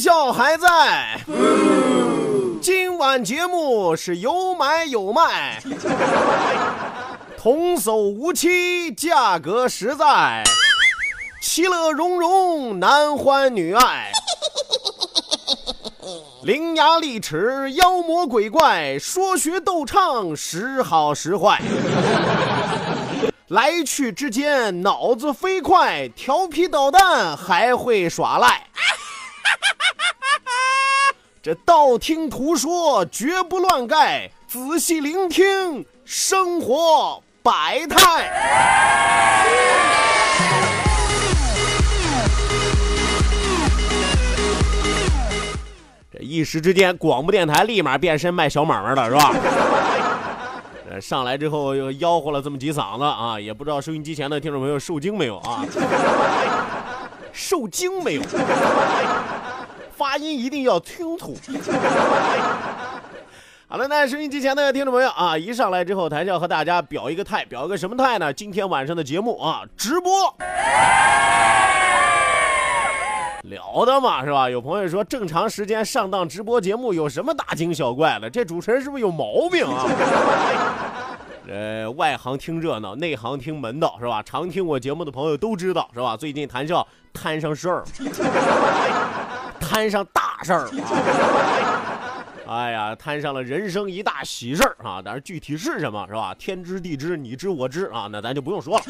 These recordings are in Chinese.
笑还在，今晚节目是有买有卖，童叟无欺，价格实在，其乐融融，男欢女爱，伶牙俐齿，妖魔鬼怪，说学逗唱，时好时坏，来去之间，脑子飞快，调皮捣蛋，还会耍赖。这道听途说，绝不乱盖，仔细聆听生活百态。这一时之间，广播电台立马变身卖小买卖了，是吧？上来之后又吆喝了这么几嗓子啊，也不知道收音机前的听众朋友受惊没有啊？受惊没有？发音一定要清楚。好了，那收音机前的听众朋友啊，一上来之后，台要和大家表一个态，表一个什么态呢？今天晚上的节目啊，直播了得嘛，是吧？有朋友说，正常时间上档直播节目有什么大惊小怪的？这主持人是不是有毛病啊？呃，外行听热闹，内行听门道，是吧？常听我节目的朋友都知道，是吧？最近谈笑摊上事儿。摊上大事儿啊！哎呀，摊上了人生一大喜事儿啊！但是具体是什么，是吧？天知地知，你知我知啊！那咱就不用说了。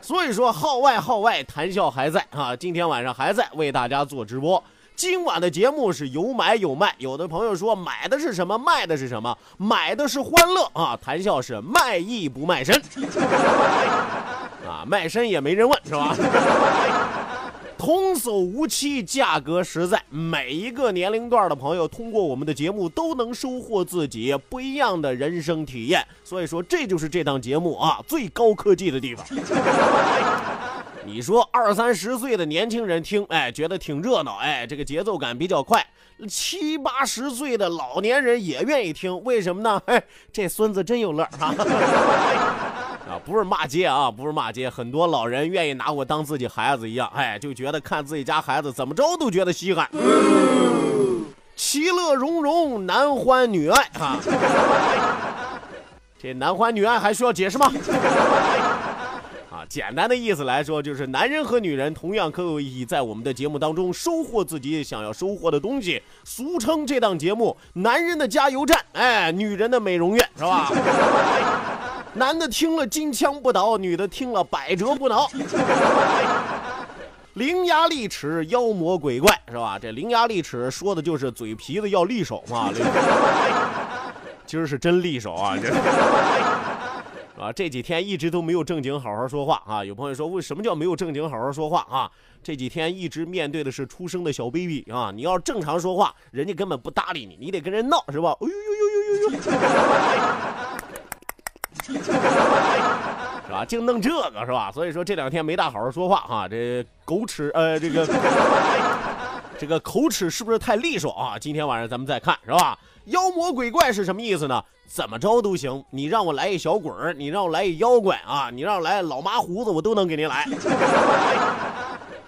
所以说，号外号外，谈笑还在啊！今天晚上还在为大家做直播。今晚的节目是有买有卖。有的朋友说买的是什么，卖的是什么？买的是欢乐啊！谈笑是卖艺不卖身啊，卖身也没人问，是吧？童叟无欺，价格实在。每一个年龄段的朋友，通过我们的节目都能收获自己不一样的人生体验。所以说，这就是这档节目啊最高科技的地方。你说二三十岁的年轻人听，哎，觉得挺热闹，哎，这个节奏感比较快。七八十岁的老年人也愿意听，为什么呢？哎，这孙子真有乐啊！啊，不是骂街啊，不是骂街，很多老人愿意拿我当自己孩子一样，哎，就觉得看自己家孩子怎么着都觉得稀罕，其乐融融，男欢女爱啊。这男欢女爱还需要解释吗？啊，简单的意思来说，就是男人和女人同样可以在我们的节目当中收获自己想要收获的东西，俗称这档节目“男人的加油站”，哎，女人的美容院，是吧？男的听了金枪不倒，女的听了百折不挠。伶牙俐齿，妖魔鬼怪，是吧？这伶牙俐齿说的就是嘴皮子要利手嘛。今儿是真利手啊，这啊这几天一直都没有正经好好说话啊。有朋友说，为什么叫没有正经好好说话啊？这几天一直面对的是出生的小 baby 啊。你要正常说话，人家根本不搭理你，你得跟人闹，是吧？哎呦呦呦呦呦呦！啊？净弄这个是吧？所以说这两天没大好好说话哈。这狗齿呃，这个这个口齿是不是太利索啊？今天晚上咱们再看是吧？妖魔鬼怪是什么意思呢？怎么着都行，你让我来一小鬼儿，你让我来一妖怪啊，你让我来老妈胡子，我都能给您来。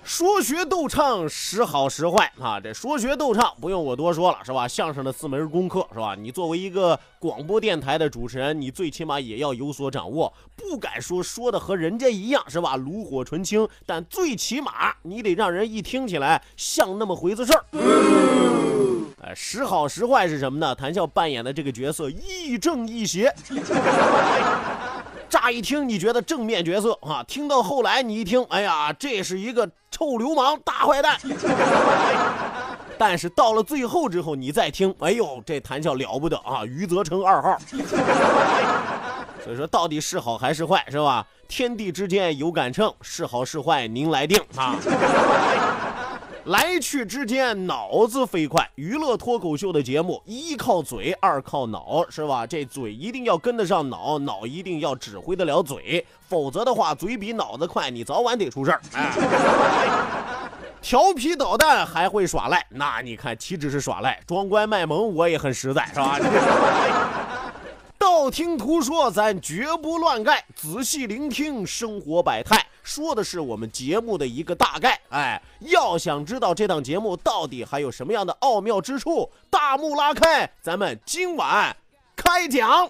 说学逗唱，时好时坏啊！这说学逗唱不用我多说了，是吧？相声的四门功课，是吧？你作为一个广播电台的主持人，你最起码也要有所掌握。不敢说说的和人家一样，是吧？炉火纯青，但最起码你得让人一听起来像那么回事儿。哎，时好时坏是什么呢？谭笑扮演的这个角色亦正亦邪。乍一听你觉得正面角色啊，听到后来你一听，哎呀，这是一个臭流氓大坏蛋。但是到了最后之后，你再听，哎呦，这谈笑了不得啊，余则成二号。所以说，到底是好还是坏，是吧？天地之间有杆秤，是好是坏您来定啊。来去之间，脑子飞快。娱乐脱口秀的节目，一靠嘴，二靠脑，是吧？这嘴一定要跟得上脑，脑一定要指挥得了嘴，否则的话，嘴比脑子快，你早晚得出事儿。哎，调皮捣蛋还会耍赖，那你看岂止是耍赖，装乖卖萌我也很实在，是吧？道听途说，咱绝不乱盖，仔细聆听生活百态。说的是我们节目的一个大概，哎，要想知道这档节目到底还有什么样的奥妙之处，大幕拉开，咱们今晚开讲。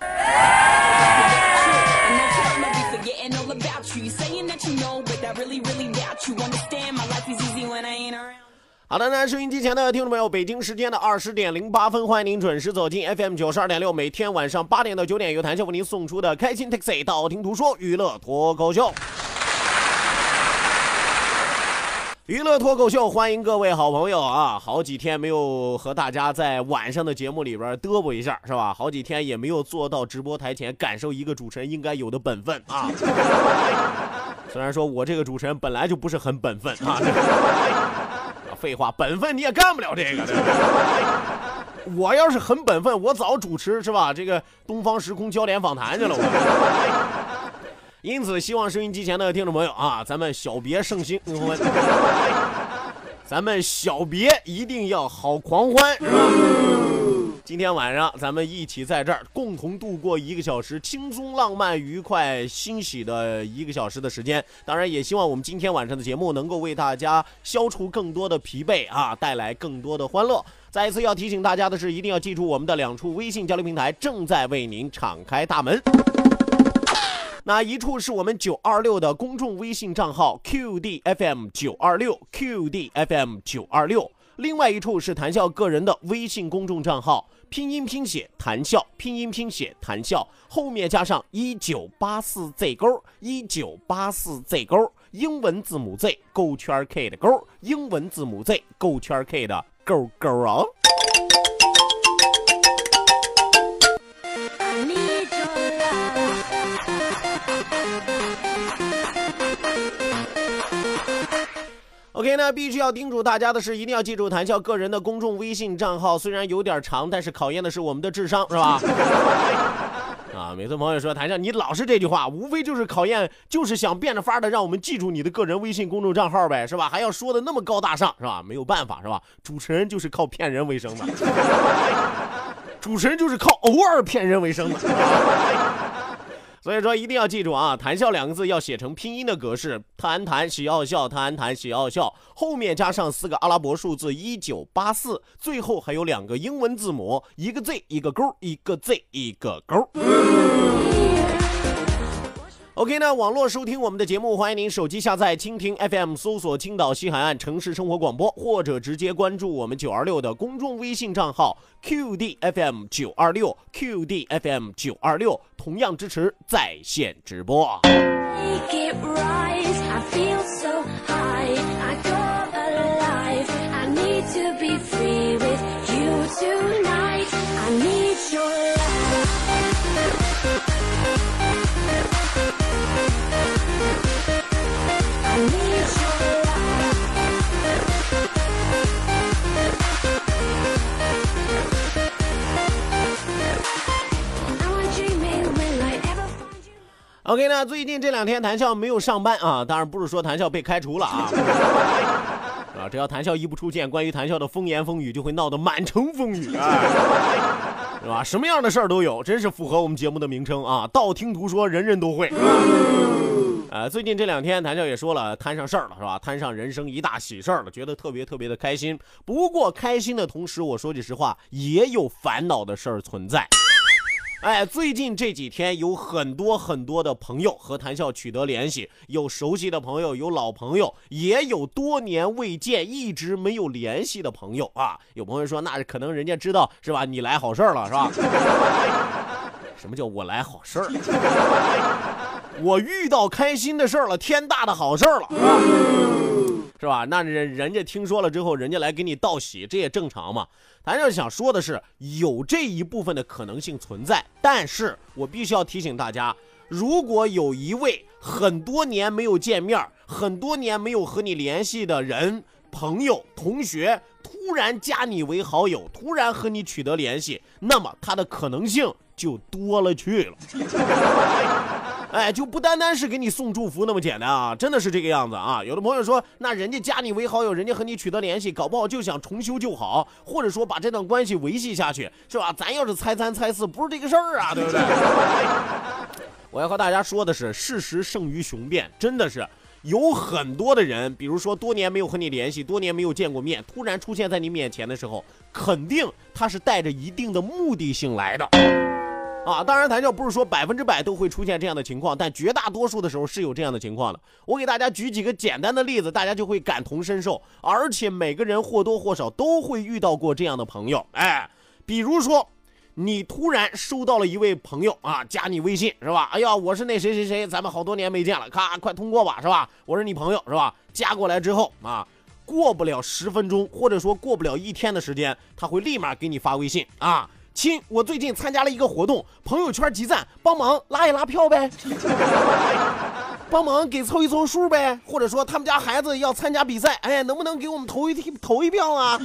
好的，那收音机前的听众朋友，北京时间的二十点零八分，欢迎您准时走进 FM 九十二点六，每天晚上八点到九点，由谭笑为您送出的开心 Taxi，道听途说娱乐脱口秀。娱乐脱口秀，欢迎各位好朋友啊！好几天没有和大家在晚上的节目里边嘚啵一下，是吧？好几天也没有坐到直播台前，感受一个主持人应该有的本分啊！虽然说我这个主持人本来就不是很本分啊，废话，本分你也干不了这个。我要是很本分，我早主持是吧？这个东方时空焦点访谈去了我。因此，希望收音机前的听众朋友啊，咱们小别胜新，咱们小别一定要好狂欢，是吧？今天晚上咱们一起在这儿共同度过一个小时轻松、浪漫、愉快、欣喜的一个小时的时间。当然，也希望我们今天晚上的节目能够为大家消除更多的疲惫啊，带来更多的欢乐。再一次要提醒大家的是，一定要记住我们的两处微信交流平台正在为您敞开大门。那一处是我们九二六的公众微信账号 QDFM 九二六 QDFM 九二六，另外一处是谈笑个人的微信公众账号，拼音拼写谈笑，拼音拼写谈笑，后面加上一九八四 Z 勾，一九八四 Z 勾，英文字母 Z 勾圈 K 的勾，英文字母 Z 勾圈 K 的勾勾啊。OK，那必须要叮嘱大家的是，一定要记住谈笑个人的公众微信账号，虽然有点长，但是考验的是我们的智商，是吧？啊，每次朋友说谈笑，你老是这句话，无非就是考验，就是想变着法的让我们记住你的个人微信公众账号呗，是吧？还要说的那么高大上，是吧？没有办法，是吧？主持人就是靠骗人为生的，主持人就是靠偶尔骗人为生的。所以说一定要记住啊，谈笑两个字要写成拼音的格式，谈谈喜要笑，谈谈喜要笑，后面加上四个阿拉伯数字一九八四，最后还有两个英文字母，一个 Z 一个勾，一个 Z 一个勾。OK，那网络收听我们的节目，欢迎您手机下载蜻蜓 FM，搜索青岛西海岸城市生活广播，或者直接关注我们九二六的公众微信账号 QDFM 九二六 QDFM 九二六，同样支持在线直播。OK，那最近这两天谈笑没有上班啊，当然不是说谈笑被开除了啊，啊，只要谈笑一不出现，关于谈笑的风言风语就会闹得满城风雨啊。是吧？什么样的事儿都有，真是符合我们节目的名称啊！道听途说，人人都会。呃，最近这两天，谭笑也说了，摊上事儿了，是吧？摊上人生一大喜事儿了，觉得特别特别的开心。不过开心的同时，我说句实话，也有烦恼的事儿存在。哎，最近这几天有很多很多的朋友和谭笑取得联系，有熟悉的朋友，有老朋友，也有多年未见一直没有联系的朋友啊。有朋友说，那可能人家知道是吧？你来好事儿了是吧？什么叫我来好事儿？我遇到开心的事儿了，天大的好事儿了，是吧？是吧？那人人家听说了之后，人家来给你道喜，这也正常嘛。咱要想说的是，有这一部分的可能性存在，但是我必须要提醒大家，如果有一位很多年没有见面、很多年没有和你联系的人、朋友、同学，突然加你为好友，突然和你取得联系，那么他的可能性就多了去了。哎，就不单单是给你送祝福那么简单啊，真的是这个样子啊。有的朋友说，那人家加你为好友，人家和你取得联系，搞不好就想重修旧好，或者说把这段关系维系下去，是吧？咱要是猜三猜四，不是这个事儿啊，对不对？我要和大家说的是，事实胜于雄辩，真的是有很多的人，比如说多年没有和你联系，多年没有见过面，突然出现在你面前的时候，肯定他是带着一定的目的性来的。啊，当然，谈笑不是说百分之百都会出现这样的情况，但绝大多数的时候是有这样的情况的。我给大家举几个简单的例子，大家就会感同身受。而且每个人或多或少都会遇到过这样的朋友，哎，比如说你突然收到了一位朋友啊加你微信是吧？哎呀，我是那谁谁谁，咱们好多年没见了，咔，快通过吧是吧？我是你朋友是吧？加过来之后啊，过不了十分钟，或者说过不了一天的时间，他会立马给你发微信啊。亲，我最近参加了一个活动，朋友圈集赞，帮忙拉一拉票呗，帮忙给凑一凑数呗，或者说他们家孩子要参加比赛，哎，能不能给我们投一投一票啊？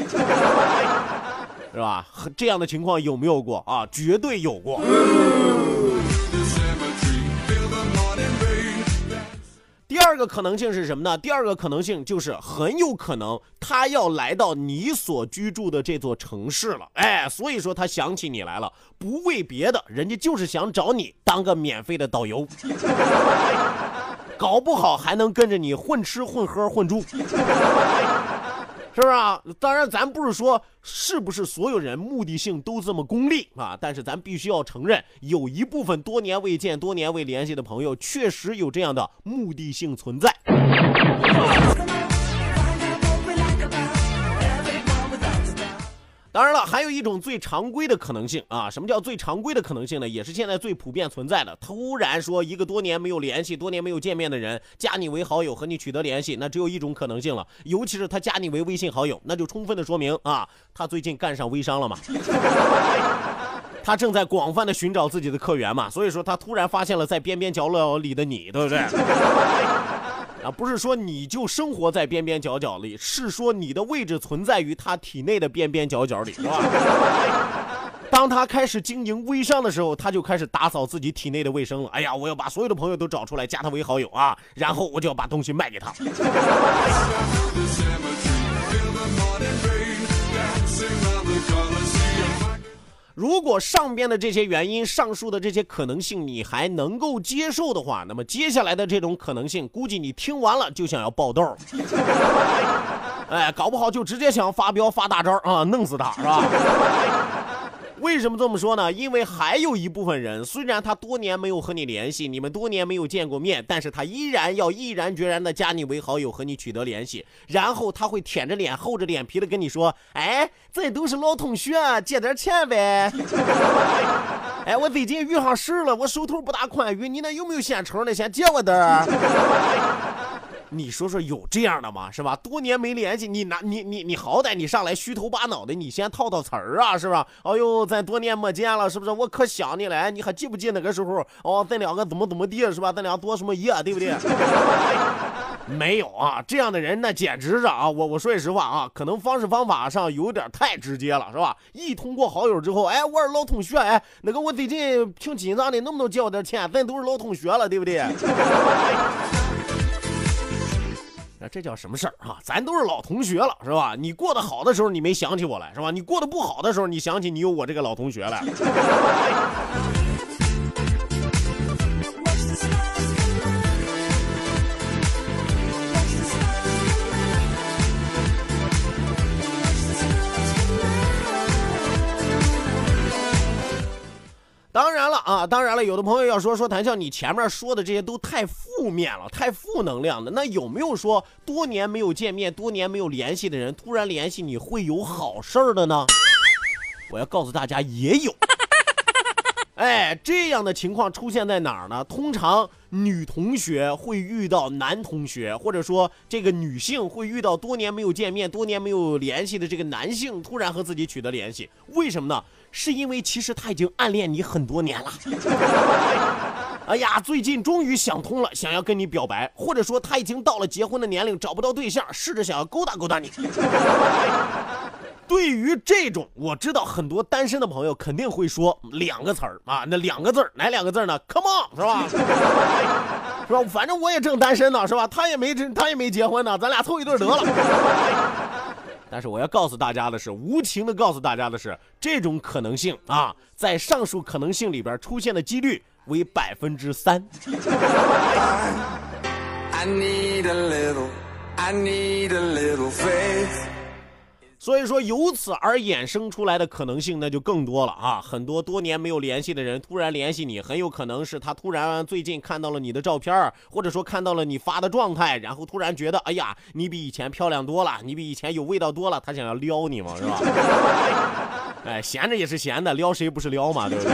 是吧？这样的情况有没有过啊？绝对有过。第二个可能性是什么呢？第二个可能性就是很有可能他要来到你所居住的这座城市了，哎，所以说他想起你来了，不为别的，人家就是想找你当个免费的导游，搞不好还能跟着你混吃混喝混住。是不是啊？当然，咱不是说是不是所有人目的性都这么功利啊，但是咱必须要承认，有一部分多年未见、多年未联系的朋友，确实有这样的目的性存在。当然了，还有一种最常规的可能性啊，什么叫最常规的可能性呢？也是现在最普遍存在的。突然说一个多年没有联系、多年没有见面的人加你为好友，和你取得联系，那只有一种可能性了。尤其是他加你为微信好友，那就充分的说明啊，他最近干上微商了嘛，他正在广泛的寻找自己的客源嘛，所以说他突然发现了在边边角落里的你，对不对？啊，不是说你就生活在边边角角里，是说你的位置存在于他体内的边边角角里，是吧？当他开始经营微商的时候，他就开始打扫自己体内的卫生了。哎呀，我要把所有的朋友都找出来，加他为好友啊，然后我就要把东西卖给他。如果上边的这些原因、上述的这些可能性你还能够接受的话，那么接下来的这种可能性，估计你听完了就想要爆豆，哎，搞不好就直接想发飙发大招啊，弄死他是吧？为什么这么说呢？因为还有一部分人，虽然他多年没有和你联系，你们多年没有见过面，但是他依然要毅然决然的加你为好友，和你取得联系。然后他会舔着脸、厚着脸皮的跟你说：“哎，这都是老同学，借点钱呗。”哎，我最近遇上事了，我手头不大宽裕，你那有没有现成的？先借我点儿。你说说有这样的吗？是吧？多年没联系，你拿你你你好歹你上来虚头巴脑的，你先套套词儿啊，是吧？哎呦，咱多年没见了，是不是？我可想你了，你还记不记那个时候？哦，咱两个怎么怎么地，是吧？咱俩多什么夜，对不对？没有啊，这样的人那简直是啊！我我说句实话啊，可能方式方法上有点太直接了，是吧？一通过好友之后，哎，我是老同学，哎，那个我最近挺紧张的，能不能借我点钱？咱都是老同学了，对不对？这叫什么事儿啊？咱都是老同学了，是吧？你过得好的时候，你没想起我来，是吧？你过得不好的时候，你想起你有我这个老同学来 啊，当然了，有的朋友要说说谭笑，你前面说的这些都太负面了，太负能量的。那有没有说多年没有见面、多年没有联系的人突然联系你会有好事儿的呢？我要告诉大家，也有。哎，这样的情况出现在哪儿呢？通常女同学会遇到男同学，或者说这个女性会遇到多年没有见面、多年没有联系的这个男性，突然和自己取得联系。为什么呢？是因为其实他已经暗恋你很多年了。哎呀，最近终于想通了，想要跟你表白，或者说他已经到了结婚的年龄，找不到对象，试着想要勾搭勾搭你。对于这种，我知道很多单身的朋友肯定会说两个词儿啊，那两个字儿哪两个字呢？Come on，是吧？是吧？反正我也正单身呢，是吧？他也没他也没结婚呢，咱俩凑一对得了。但是我要告诉大家的是，无情的告诉大家的是，这种可能性啊，在上述可能性里边出现的几率为百分之三。I need a little, I need a little faith. 所以说，由此而衍生出来的可能性那就更多了啊！很多多年没有联系的人突然联系你，很有可能是他突然最近看到了你的照片，或者说看到了你发的状态，然后突然觉得，哎呀，你比以前漂亮多了，你比以前有味道多了，他想要撩你嘛，是吧？哎，闲着也是闲的，撩谁不是撩嘛，对不对？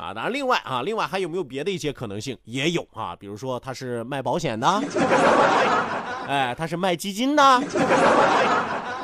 啊，当然，另外啊，另外还有没有别的一些可能性？也有啊，比如说他是卖保险的，哎，他是卖基金的。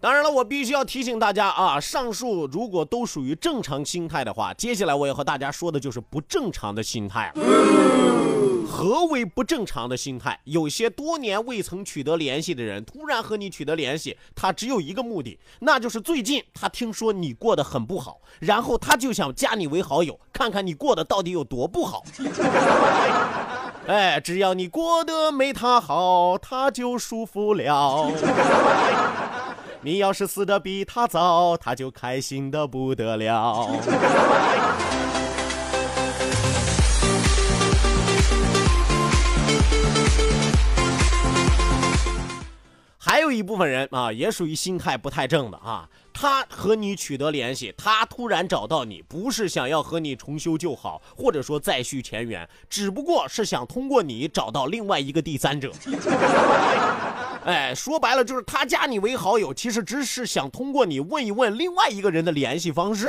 当然了，我必须要提醒大家啊，上述如果都属于正常心态的话，接下来我要和大家说的就是不正常的心态。何为不正常的心态？有些多年未曾取得联系的人突然和你取得联系，他只有一个目的，那就是最近他听说你过得很不好，然后他就想加你为好友，看看你过得到底有多不好。哎，只要你过得没他好，他就舒服了。你要是死的比他早，他就开心的不得了。有一部分人啊，也属于心态不太正的啊。他和你取得联系，他突然找到你，不是想要和你重修旧好，或者说再续前缘，只不过是想通过你找到另外一个第三者。哎，说白了就是他加你为好友，其实只是想通过你问一问另外一个人的联系方式。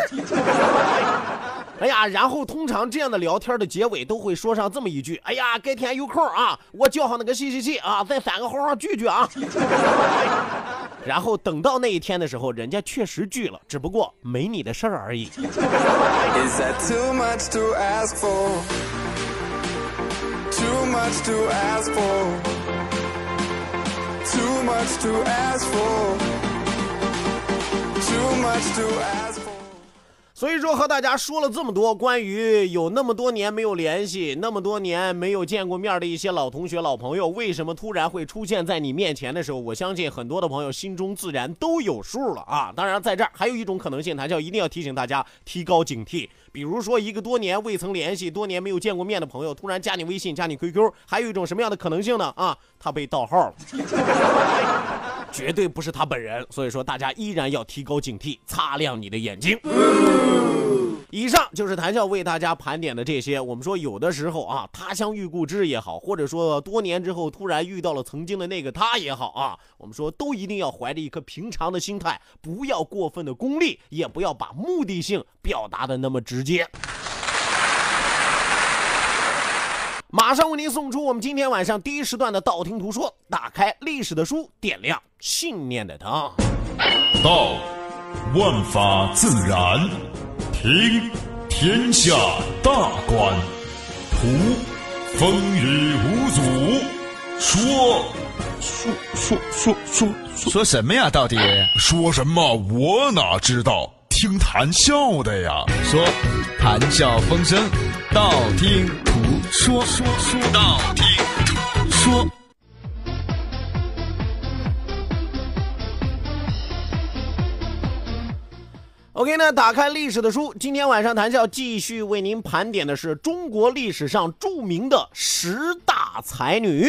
哎呀，然后通常这样的聊天的结尾都会说上这么一句：哎呀，改天有空啊，我叫上那个谁谁谁啊，咱三个好好聚聚啊。然后等到那一天的时候，人家确实聚了，只不过没你的事儿而已。Too much to ask for. Too much to ask for. 所以说和大家说了这么多关于有那么多年没有联系、那么多年没有见过面的一些老同学、老朋友，为什么突然会出现在你面前的时候，我相信很多的朋友心中自然都有数了啊！当然，在这儿还有一种可能性，他叫一定要提醒大家提高警惕。比如说，一个多年未曾联系、多年没有见过面的朋友，突然加你微信、加你 QQ，还有一种什么样的可能性呢？啊，他被盗号了，绝对不是他本人。所以说，大家依然要提高警惕，擦亮你的眼睛。以上就是谈笑为大家盘点的这些。我们说，有的时候啊，他乡遇故知也好，或者说多年之后突然遇到了曾经的那个他也好啊，我们说都一定要怀着一颗平常的心态，不要过分的功利，也不要把目的性表达的那么直接。马上为您送出我们今天晚上第一时段的道听途说，打开历史的书，点亮信念的灯。道。万法自然；听天下大观；图风雨无阻；说说说说说说什么呀？到底说什么？我哪知道？听谈笑的呀。说谈笑风生，道听途说。说说道听途说。OK 那，打开历史的书，今天晚上谈笑继续为您盘点的是中国历史上著名的十大才女。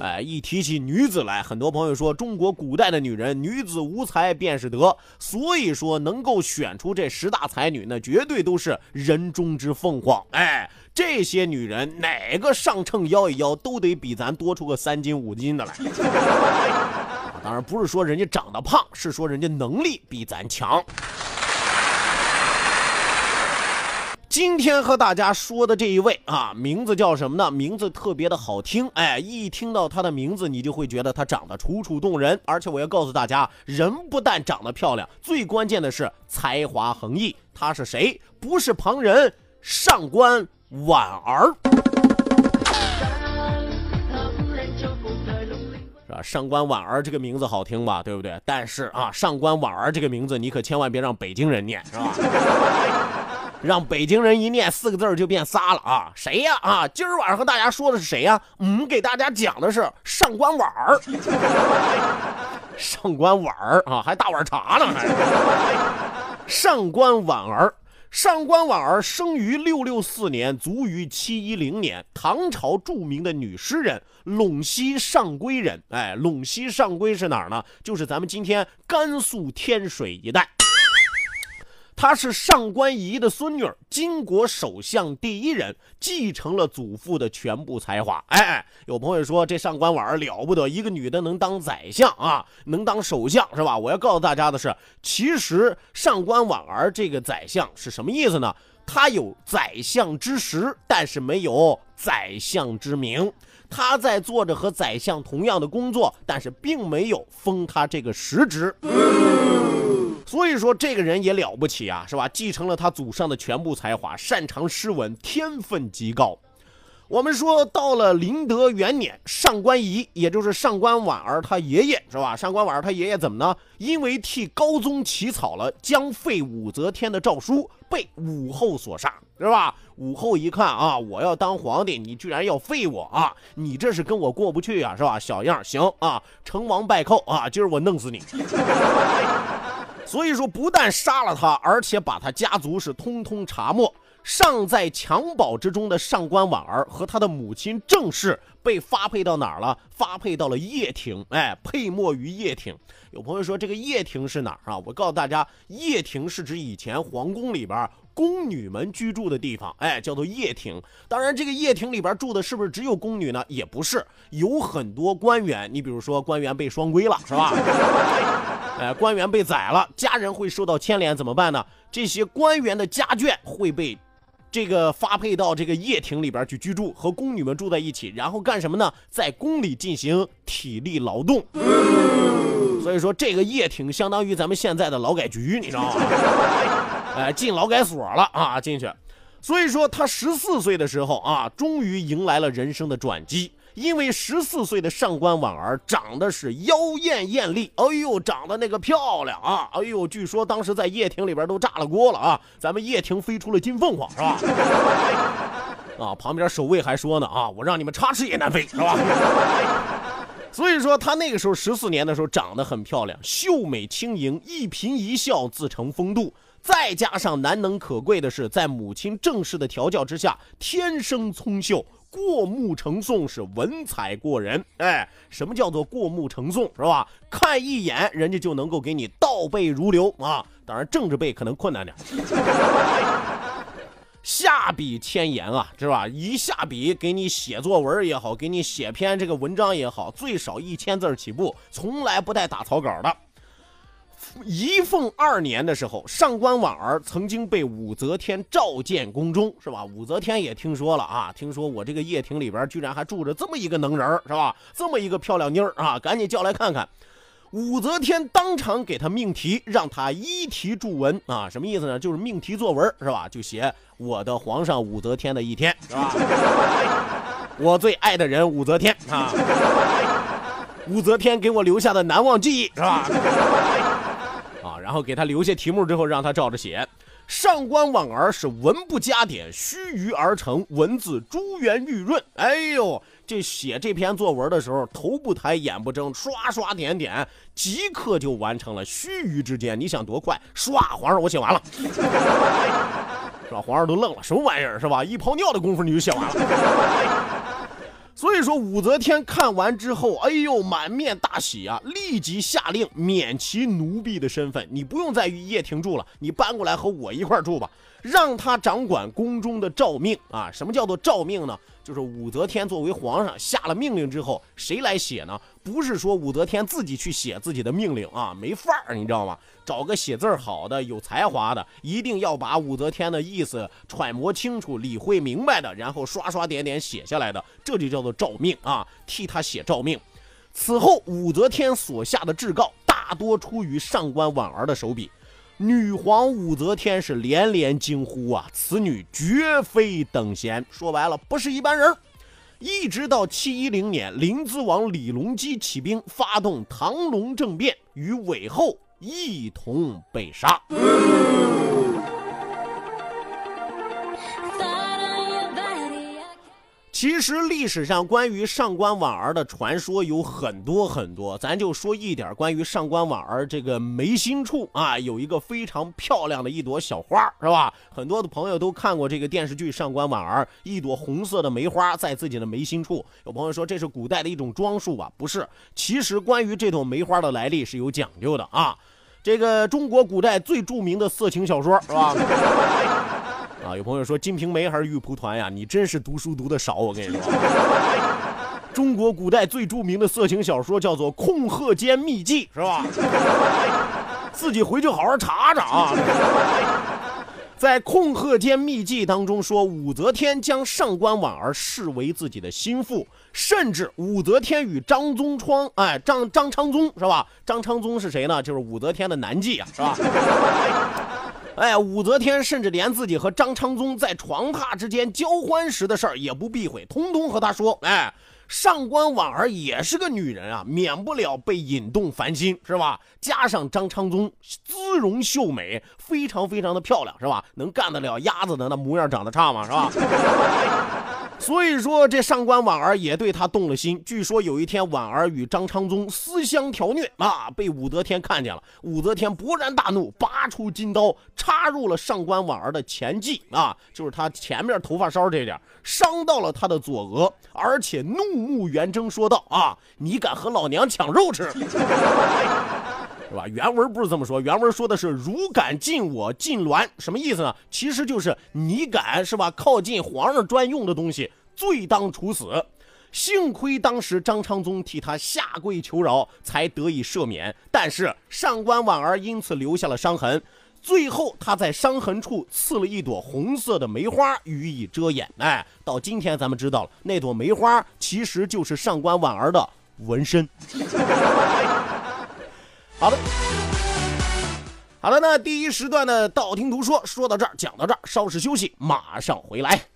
哎，一提起女子来，很多朋友说中国古代的女人女子无才便是德，所以说能够选出这十大才女，那绝对都是人中之凤凰。哎，这些女人哪个上秤腰一腰，都得比咱多出个三斤五斤的来。当然不是说人家长得胖，是说人家能力比咱强。今天和大家说的这一位啊，名字叫什么呢？名字特别的好听，哎，一听到他的名字，你就会觉得他长得楚楚动人。而且我要告诉大家，人不但长得漂亮，最关键的是才华横溢。他是谁？不是旁人，上官婉儿。上官婉儿这个名字好听吧，对不对？但是啊，上官婉儿这个名字你可千万别让北京人念，是吧？让北京人一念四个字就变仨了啊！谁呀？啊，今儿晚上和大家说的是谁呀？嗯，给大家讲的是上官婉儿。上官婉儿啊，还大碗茶呢，还。上官婉儿。上官婉儿生于六六四年，卒于七一零年，唐朝著名的女诗人，陇西上归人。哎，陇西上归是哪儿呢？就是咱们今天甘肃天水一带。她是上官仪的孙女，金国首相第一人，继承了祖父的全部才华。哎哎，有朋友说这上官婉儿了不得，一个女的能当宰相啊，能当首相是吧？我要告诉大家的是，其实上官婉儿这个宰相是什么意思呢？她有宰相之实，但是没有宰相之名。她在做着和宰相同样的工作，但是并没有封她这个实职。所以说这个人也了不起啊，是吧？继承了他祖上的全部才华，擅长诗文，天分极高。我们说到了麟德元年，上官仪，也就是上官婉儿他爷爷，是吧？上官婉儿他爷爷怎么呢？因为替高宗起草了将废武则天的诏书，被武后所杀，是吧？武后一看啊，我要当皇帝，你居然要废我啊！你这是跟我过不去啊，是吧？小样，行啊，成王败寇啊，今儿我弄死你！所以说，不但杀了他，而且把他家族是通通查没。尚在襁褓之中的上官婉儿和他的母亲郑氏被发配到哪儿了？发配到了掖庭，哎，配没于掖庭。有朋友说这个掖庭是哪儿啊？我告诉大家，掖庭是指以前皇宫里边宫女们居住的地方，哎，叫做掖庭。当然，这个掖庭里边住的是不是只有宫女呢？也不是，有很多官员。你比如说，官员被双规了，是吧？哎，官员被宰了，家人会受到牵连，怎么办呢？这些官员的家眷会被。这个发配到这个掖庭里边去居住，和宫女们住在一起，然后干什么呢？在宫里进行体力劳动。所以说，这个掖庭相当于咱们现在的劳改局，你知道吗？哎，进劳改所了啊，进去。所以说，他十四岁的时候啊，终于迎来了人生的转机。因为十四岁的上官婉儿长得是妖艳艳丽，哎呦，长得那个漂亮啊！哎呦，据说当时在掖庭里边都炸了锅了啊！咱们掖庭飞出了金凤凰，是吧？啊，旁边守卫还说呢啊，我让你们插翅也难飞，是吧？所以说他那个时候十四年的时候长得很漂亮，秀美轻盈，一颦一笑自成风度，再加上难能可贵的是，在母亲郑氏的调教之下，天生聪秀。过目成诵是文采过人，哎，什么叫做过目成诵是吧？看一眼人家就能够给你倒背如流啊！当然政治背可能困难点。下笔千言啊，是吧？一下笔给你写作文也好，给你写篇这个文章也好，最少一千字起步，从来不带打草稿的。仪凤二年的时候，上官婉儿曾经被武则天召见宫中，是吧？武则天也听说了啊，听说我这个掖庭里边居然还住着这么一个能人，是吧？这么一个漂亮妮儿啊，赶紧叫来看看。武则天当场给他命题，让他依题注文啊，什么意思呢？就是命题作文是吧？就写我的皇上武则天的一天是吧？我最爱的人武则天啊，武则天给我留下的难忘记忆是吧？然后给他留下题目之后，让他照着写。上官婉儿是文不加点，须臾而成，文字珠圆玉润。哎呦，这写这篇作文的时候，头不抬，眼不睁，刷刷点点，即刻就完成了。须臾之间，你想多快？唰，皇上，我写完了，是吧？皇上都愣了，什么玩意儿，是吧？一泡尿的功夫你就写完了。所以说，武则天看完之后，哎呦，满面大喜啊！立即下令免其奴婢的身份，你不用再与叶庭住了，你搬过来和我一块住吧。让他掌管宫中的诏命啊！什么叫做诏命呢？就是武则天作为皇上下了命令之后，谁来写呢？不是说武则天自己去写自己的命令啊，没范儿，你知道吗？找个写字好的、有才华的，一定要把武则天的意思揣摩清楚、理会明白的，然后刷刷点点写下来的，这就叫做诏命啊！替他写诏命。此后，武则天所下的制告大多出于上官婉儿的手笔。女皇武则天是连连惊呼啊，此女绝非等闲。说白了，不是一般人。一直到七一零年，临淄王李隆基起兵，发动唐隆政变，与韦后一同被杀。其实历史上关于上官婉儿的传说有很多很多，咱就说一点关于上官婉儿这个眉心处啊，有一个非常漂亮的一朵小花，是吧？很多的朋友都看过这个电视剧《上官婉儿》，一朵红色的梅花在自己的眉心处。有朋友说这是古代的一种装束吧？不是，其实关于这朵梅花的来历是有讲究的啊。这个中国古代最著名的色情小说，是吧？啊，有朋友说《金瓶梅》还是《玉蒲团》呀？你真是读书读的少，我跟你说。中国古代最著名的色情小说叫做《控鹤间秘记》，是吧？自己回去好好查查啊。在《控鹤间秘记》当中说，武则天将上官婉儿视为自己的心腹，甚至武则天与张宗昌，哎，张张昌宗是吧？张昌宗是谁呢？就是武则天的男妓啊，是吧？哎，武则天甚至连自己和张昌宗在床榻之间交欢时的事儿也不避讳，通通和他说。哎，上官婉儿也是个女人啊，免不了被引动凡心，是吧？加上张昌宗姿容秀美，非常非常的漂亮，是吧？能干得了鸭子的那模样，长得差吗？是吧？所以说，这上官婉儿也对他动了心。据说有一天，婉儿与张昌宗私相调虐啊，被武则天看见了。武则天勃然大怒，拔出金刀插入了上官婉儿的前髻啊，就是他前面头发梢这点，伤到了他的左额，而且怒目圆睁说道：“啊，你敢和老娘抢肉吃？”是吧？原文不是这么说，原文说的是“如敢近我，近鸾”，什么意思呢？其实就是你敢是吧？靠近皇上专用的东西，罪当处死。幸亏当时张昌宗替他下跪求饶，才得以赦免。但是上官婉儿因此留下了伤痕，最后他在伤痕处刺了一朵红色的梅花予以遮掩。哎，到今天咱们知道了，那朵梅花其实就是上官婉儿的纹身。好的，好了，那第一时段的道听途说说到这儿，讲到这儿，稍事休息，马上回来。